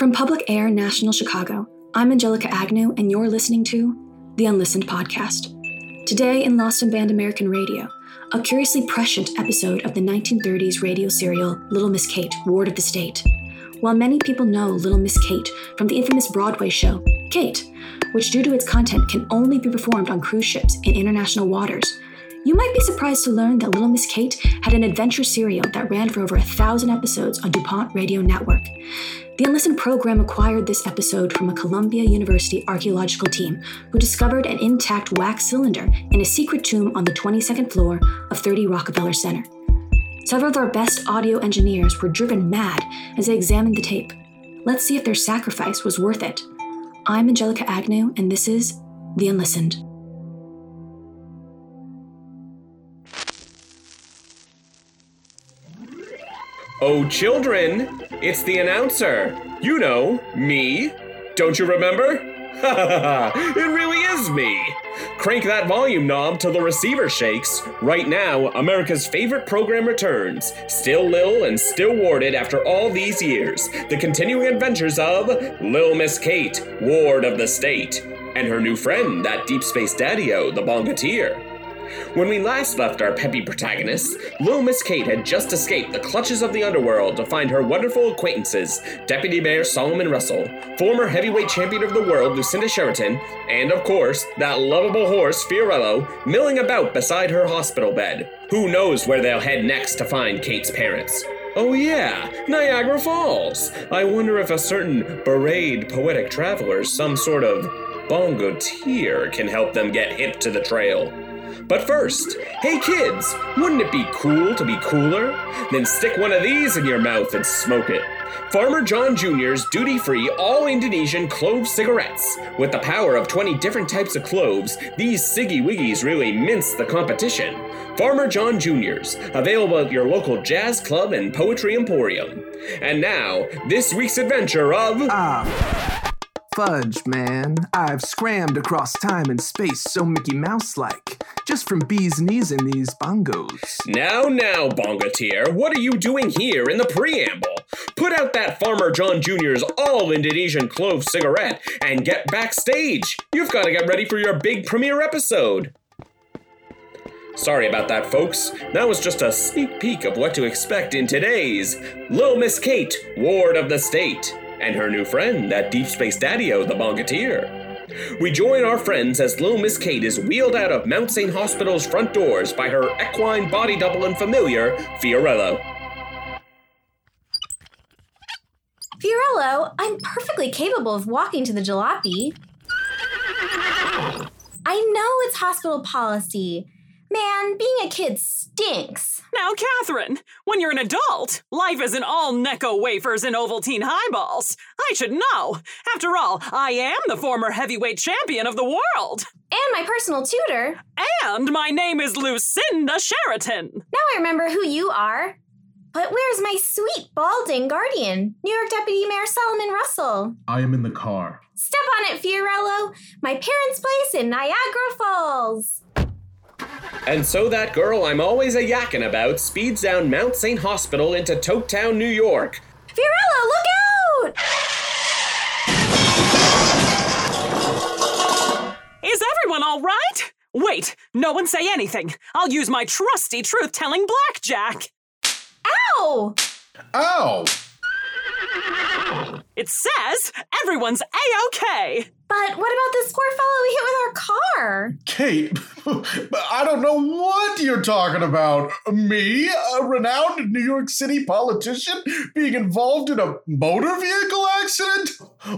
From Public Air National Chicago, I'm Angelica Agnew, and you're listening to the Unlistened Podcast. Today in Lost and Band American Radio, a curiously prescient episode of the 1930s radio serial Little Miss Kate, Ward of the State. While many people know Little Miss Kate from the infamous Broadway show, Kate, which due to its content can only be performed on cruise ships in international waters, you might be surprised to learn that Little Miss Kate had an adventure serial that ran for over a thousand episodes on DuPont Radio Network. The Unlistened program acquired this episode from a Columbia University archaeological team who discovered an intact wax cylinder in a secret tomb on the 22nd floor of 30 Rockefeller Center. Several of our best audio engineers were driven mad as they examined the tape. Let's see if their sacrifice was worth it. I'm Angelica Agnew, and this is The Unlistened. Oh, children, it's the announcer. You know, me. Don't you remember? It really is me. Crank that volume knob till the receiver shakes. Right now, America's favorite program returns. Still Lil and still warded after all these years. The continuing adventures of Lil Miss Kate, ward of the state, and her new friend, that deep space daddy-o, the Bongateer. When we last left our peppy protagonists, Little Miss Kate had just escaped the clutches of the underworld to find her wonderful acquaintances, Deputy Mayor Solomon Russell, former heavyweight champion of the world Lucinda Sheraton, and of course, that lovable horse Fiorello, milling about beside her hospital bed. Who knows where they'll head next to find Kate's parents? Oh, yeah, Niagara Falls. I wonder if a certain berate poetic traveler, some sort of bongoteer, can help them get hip to the trail. But first, hey kids, wouldn't it be cool to be cooler? Then stick one of these in your mouth and smoke it. Farmer John Jr.'s duty free all Indonesian clove cigarettes. With the power of 20 different types of cloves, these Siggy Wiggies really mince the competition. Farmer John Jr.'s, available at your local jazz club and poetry emporium. And now, this week's adventure of. Ah, fudge, man. I've scrammed across time and space so Mickey Mouse like, just from bees knees in these bongos. Now, now, Bongateer, what are you doing here in the preamble? Put out that Farmer John Jr.'s all Indonesian clove cigarette and get backstage. You've got to get ready for your big premiere episode. Sorry about that, folks. That was just a sneak peek of what to expect in today's Lil Miss Kate, Ward of the State, and her new friend, that Deep Space Daddy-o, the Bongateer. We join our friends as little Miss Kate is wheeled out of Mount St. Hospital's front doors by her equine body double and familiar, Fiorello. Fiorello, I'm perfectly capable of walking to the jalopy. I know it's hospital policy. Man, being a kid stinks. Now, Catherine, when you're an adult, life isn't all Necco wafers and Ovaltine highballs. I should know. After all, I am the former heavyweight champion of the world. And my personal tutor. And my name is Lucinda Sheraton. Now I remember who you are. But where's my sweet balding guardian, New York Deputy Mayor Solomon Russell? I am in the car. Step on it, Fiorello. My parents' place in Niagara Falls. And so that girl I'm always a yakking about speeds down Mount St. Hospital into Toketown, New York. Fiorello, look out! Is everyone all right? Wait, no one say anything. I'll use my trusty truth telling blackjack. Ow! Ow! It says everyone's A OK. But what about this poor fellow we hit with our car? Kate, I don't know what you're talking about. Me, a renowned New York City politician, being involved in a motor vehicle accident?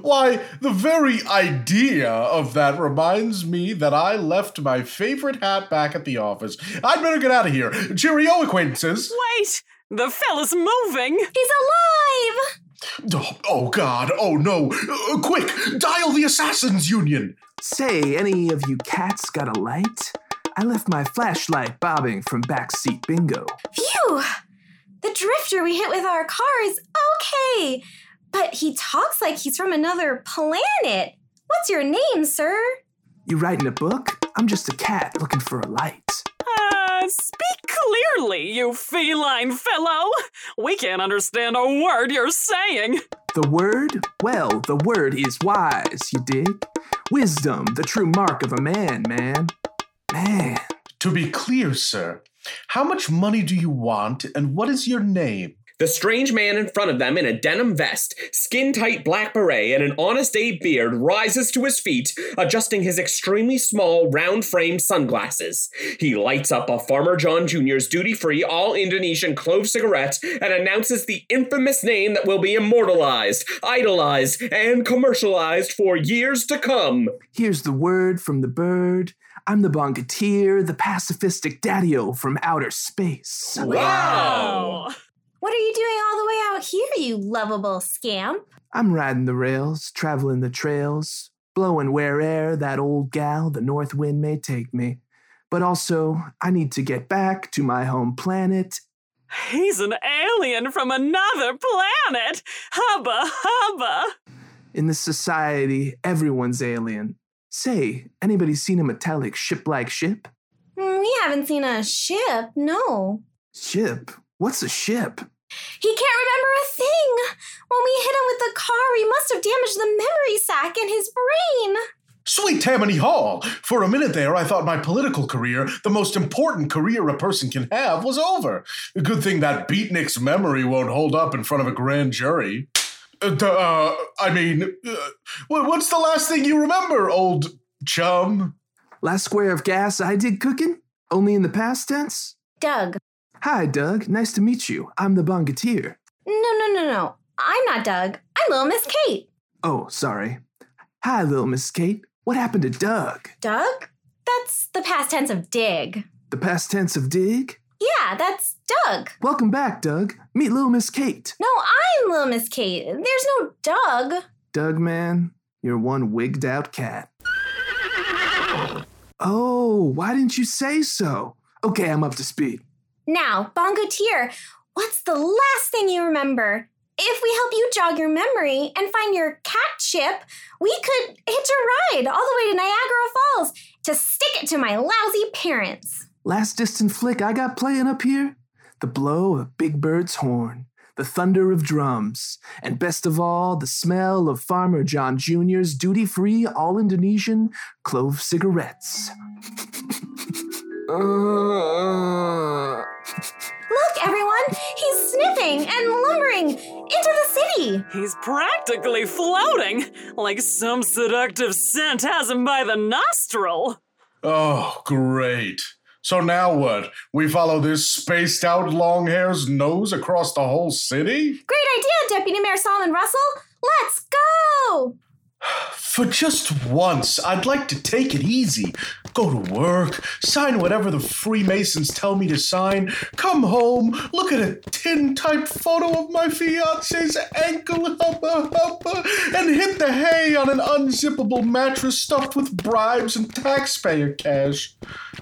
Why, the very idea of that reminds me that I left my favorite hat back at the office. I'd better get out of here. Cheerio, acquaintances. Wait, the fella's moving. He's alive! Oh, oh God, oh no. Uh, quick, dial the Assassins Union. Say, any of you cats got a light? I left my flashlight bobbing from backseat bingo. Phew! The drifter we hit with our car is okay, but he talks like he's from another planet. What's your name, sir? You writing a book? I'm just a cat looking for a light. Uh, speak clearly, you feline fellow. We can't understand a word you're saying. The word? Well, the word is wise, you dig? Wisdom, the true mark of a man, man. Man. To be clear, sir, how much money do you want and what is your name? The strange man in front of them in a denim vest, skin tight black beret, and an honest Abe beard rises to his feet, adjusting his extremely small, round framed sunglasses. He lights up a Farmer John Jr.'s duty free, all Indonesian clove cigarette and announces the infamous name that will be immortalized, idolized, and commercialized for years to come. Here's the word from the bird. I'm the Bongateer, the pacifistic daddy-o from outer space. Wow! What are you doing all the way out here, you lovable scamp? I'm riding the rails, traveling the trails, blowing where'er that old gal, the north wind, may take me. But also, I need to get back to my home planet. He's an alien from another planet! Hubba hubba! In this society, everyone's alien. Say, anybody seen a metallic ship like ship? Mm, We haven't seen a ship, no. Ship? What's a ship? He can't remember a thing. When we hit him with the car, we must have damaged the memory sac in his brain. Sweet Tammany Hall! For a minute there, I thought my political career, the most important career a person can have, was over. Good thing that beatnik's memory won't hold up in front of a grand jury. Uh, uh, I mean, uh, what's the last thing you remember, old chum? Last square of gas I did cooking? Only in the past tense? Doug. Hi, Doug. Nice to meet you. I'm the Bongateer. No, no, no, no. I'm not Doug. I'm Little Miss Kate. Oh, sorry. Hi, little Miss Kate. What happened to Doug? Doug? That's the past tense of dig. The past tense of dig? Yeah, that's Doug. Welcome back, Doug. Meet little Miss Kate. No, I'm Little Miss Kate. There's no Doug. Doug, man, you're one wigged out cat. Oh, why didn't you say so? Okay, I'm up to speed. Now, Bongateer, what's the last thing you remember? If we help you jog your memory and find your cat chip, we could hitch a ride all the way to Niagara Falls to stick it to my lousy parents. Last distant flick I got playing up here? The blow of Big Bird's horn, the thunder of drums, and best of all, the smell of Farmer John Jr.'s duty free, all Indonesian clove cigarettes. Uh, Look, everyone, he's sniffing and lumbering into the city. He's practically floating, like some seductive scent has him by the nostril. Oh, great. So now what? We follow this spaced out long hair's nose across the whole city? Great idea, Deputy Mayor Solomon Russell. Let's go! For just once, I'd like to take it easy. Go to work, sign whatever the Freemasons tell me to sign, come home, look at a tin type photo of my fiance's ankle, hubba hubba, and hit the hay on an unzippable mattress stuffed with bribes and taxpayer cash.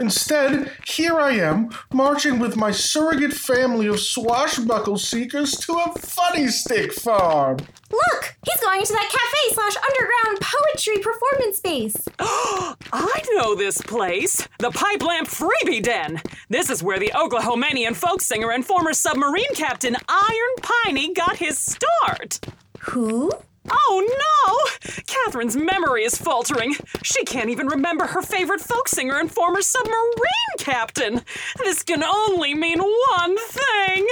Instead, here I am, marching with my surrogate family of swashbuckle seekers to a funny stick farm. Look, he's going into that cafe slash underground poetry performance space. I know this place. The Pipe Lamp Freebie Den. This is where the Oklahomanian folk singer and former submarine captain Iron Piney got his start. Who? Oh no! Catherine's memory is faltering. She can't even remember her favorite folk singer and former submarine captain. This can only mean one thing.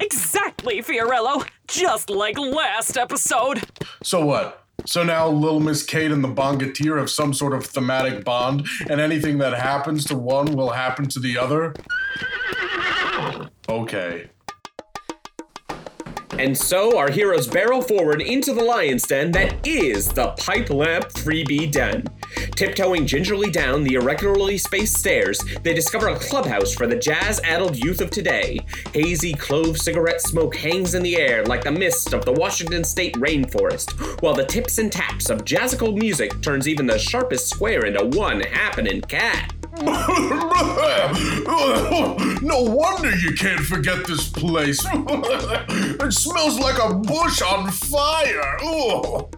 Exactly, Fiorello. Just like last episode. So what? So now Little Miss Kate and the Bongateer have some sort of thematic bond, and anything that happens to one will happen to the other? Okay. And so our heroes barrel forward into the lion's den that is the Pipe Lamp Freebie Den. Tiptoeing gingerly down the irregularly spaced stairs, they discover a clubhouse for the jazz addled youth of today. Hazy clove cigarette smoke hangs in the air like the mist of the Washington state rainforest, while the tips and taps of jazzical music turns even the sharpest square into one happening cat. no wonder you can't forget this place. it smells like a bush on fire. Ugh.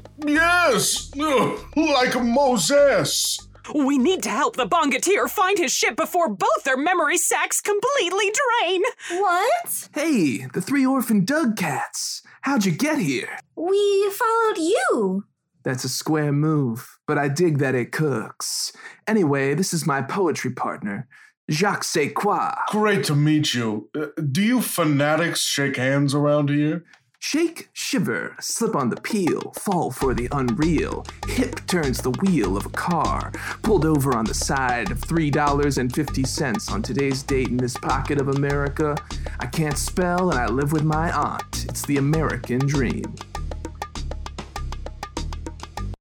Yes, like Moses. We need to help the Bongateer find his ship before both their memory sacks completely drain. What? Hey, the three orphan Doug cats. How'd you get here? We followed you. That's a square move, but I dig that it cooks. Anyway, this is my poetry partner, Jacques Sequoia. Great to meet you. Uh, do you fanatics shake hands around here? Shake, shiver, slip on the peel, fall for the unreal. Hip turns the wheel of a car, pulled over on the side of $3.50 on today's date in this pocket of America. I can't spell and I live with my aunt. It's the American dream.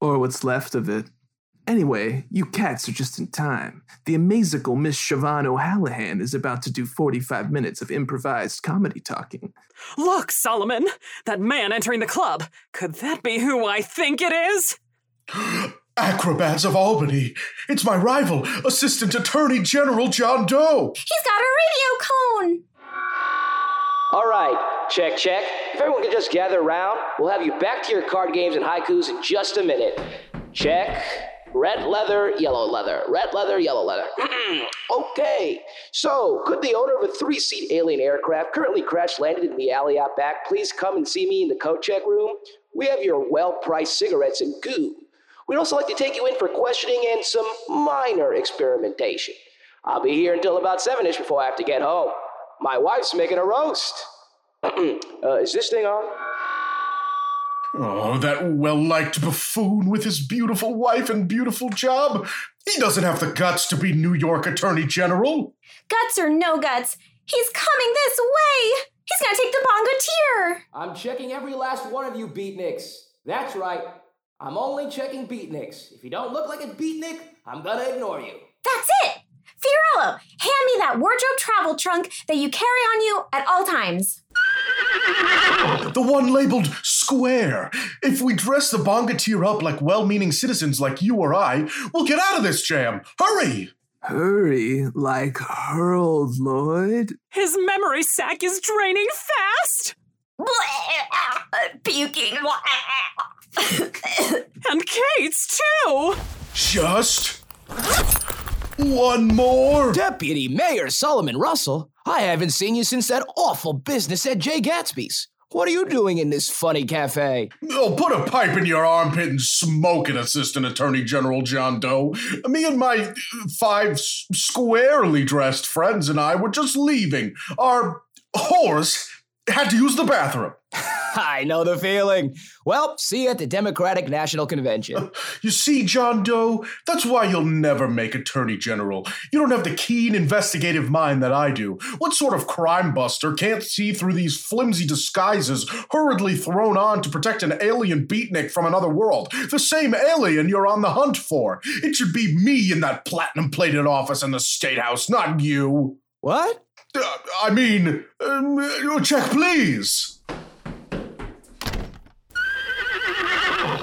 Or what's left of it. Anyway, you cats are just in time. The amazical Miss Siobhan O'Hallahan is about to do 45 minutes of improvised comedy talking. Look, Solomon, that man entering the club. Could that be who I think it is? Acrobats of Albany. It's my rival, Assistant Attorney General John Doe. He's got a radio cone. All right, check, check. If everyone can just gather around, we'll have you back to your card games and haikus in just a minute. Check. Red leather, yellow leather. Red leather, yellow leather. okay. So, could the owner of a three seat alien aircraft currently crash landed in the alley out back please come and see me in the coat check room? We have your well priced cigarettes and goo. We'd also like to take you in for questioning and some minor experimentation. I'll be here until about 7 ish before I have to get home. My wife's making a roast. uh, is this thing on? Oh, that well liked buffoon with his beautiful wife and beautiful job. He doesn't have the guts to be New York Attorney General. Guts or no guts, he's coming this way. He's gonna take the Bongateer. I'm checking every last one of you beatniks. That's right. I'm only checking beatniks. If you don't look like a beatnik, I'm gonna ignore you. That's it. Fiorello, hand me that wardrobe travel trunk that you carry on you at all times. The one labeled square. If we dress the Bongateer up like well meaning citizens like you or I, we'll get out of this jam. Hurry! Hurry, like Harold Lloyd. His memory sack is draining fast. Puking. And Kate's too. Just one more. Deputy Mayor Solomon Russell, I haven't seen you since that awful business at Jay Gatsby's. What are you doing in this funny cafe? Oh, put a pipe in your armpit and smoke it, Assistant Attorney General John Doe. Me and my uh, five squarely dressed friends and I were just leaving. Our horse had to use the bathroom. I know the feeling. Well, see you at the Democratic National Convention. You see, John Doe, that's why you'll never make Attorney General. You don't have the keen investigative mind that I do. What sort of crime buster can't see through these flimsy disguises hurriedly thrown on to protect an alien beatnik from another world? The same alien you're on the hunt for. It should be me in that platinum plated office in the State House, not you. What? Uh, I mean, um, check, please.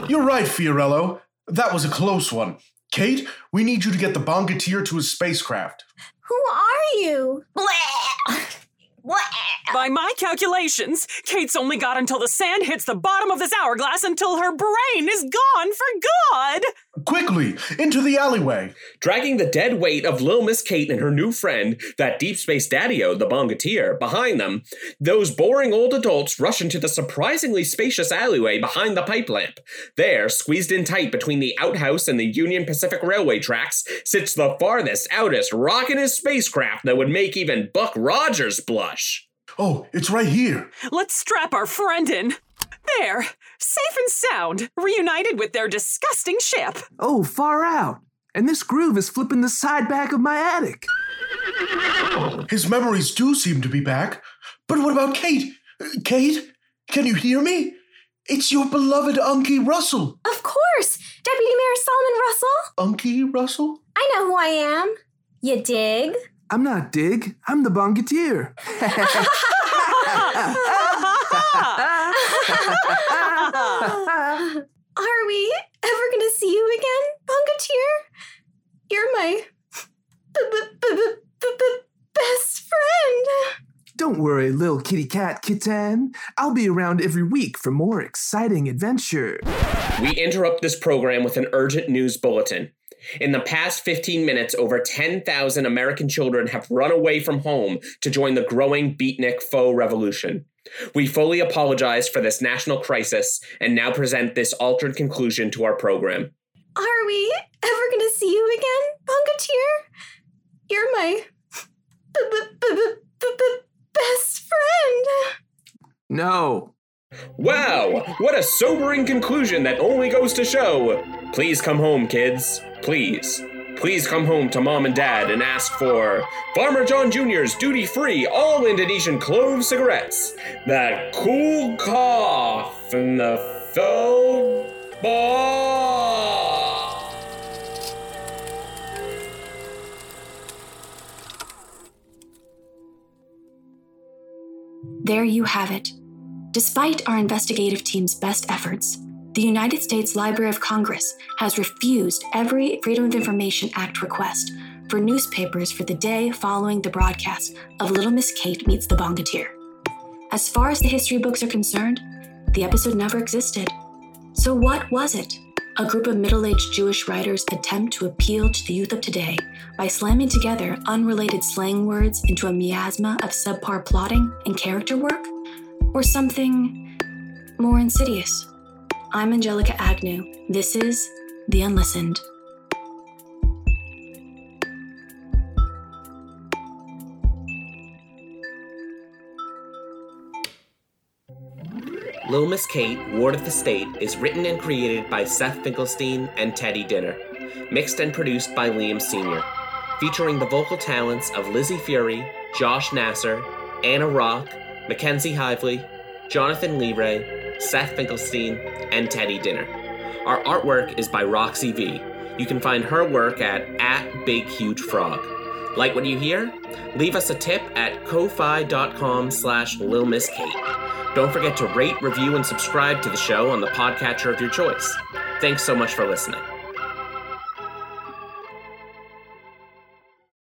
You're right, Fiorello. That was a close one. Kate, we need you to get the Bongateer to his spacecraft. Who are you? Bleh. Bleh. By my calculations, Kate's only got until the sand hits the bottom of this hourglass until her brain is gone for good. Quickly, into the alleyway. Dragging the dead weight of Lil Miss Kate and her new friend, that deep space daddy-o, the Bongateer, behind them, those boring old adults rush into the surprisingly spacious alleyway behind the pipe lamp. There, squeezed in tight between the outhouse and the Union Pacific Railway tracks, sits the farthest, outest, rockin'est spacecraft that would make even Buck Rogers blush. Oh, it's right here. Let's strap our friend in. There, safe and sound, reunited with their disgusting ship. Oh, far out. And this groove is flipping the side back of my attic. His memories do seem to be back. But what about Kate? Kate, can you hear me? It's your beloved Unky Russell. Of course, Deputy Mayor Solomon Russell. Unky Russell? I know who I am. You dig? I'm not Dig, I'm the Bongateer. Are we ever gonna see you again, Bungateer? You're my b- b- b- b- b- b- best friend. Don't worry, little kitty cat kitten. I'll be around every week for more exciting adventure. We interrupt this program with an urgent news bulletin. In the past 15 minutes, over 10,000 American children have run away from home to join the growing beatnik faux revolution. We fully apologize for this national crisis and now present this altered conclusion to our program. Are we ever gonna see you again, Bungateer? You're my b- b- b- b- b- best friend. No. Wow, what a sobering conclusion that only goes to show. Please come home, kids. Please. Please come home to mom and dad and ask for Farmer John Jr.'s duty free all Indonesian clove cigarettes. That cool cough and the faux ball. There you have it. Despite our investigative team's best efforts, the United States Library of Congress has refused every Freedom of Information Act request for newspapers for the day following the broadcast of Little Miss Kate Meets the Bongateer. As far as the history books are concerned, the episode never existed. So, what was it? A group of middle aged Jewish writers attempt to appeal to the youth of today by slamming together unrelated slang words into a miasma of subpar plotting and character work? Or something more insidious? I'm Angelica Agnew. This is The Unlistened. Little Miss Kate, Ward of the State, is written and created by Seth Finkelstein and Teddy Dinner, mixed and produced by Liam Sr., featuring the vocal talents of Lizzie Fury, Josh Nasser, Anna Rock, Mackenzie Hively, Jonathan Leray, Seth Finkelstein, and Teddy Dinner. Our artwork is by Roxy V. You can find her work at, at Big Huge Frog. Like what you hear? Leave us a tip at ko-fi.com slash Kate. Don't forget to rate, review, and subscribe to the show on the podcatcher of your choice. Thanks so much for listening.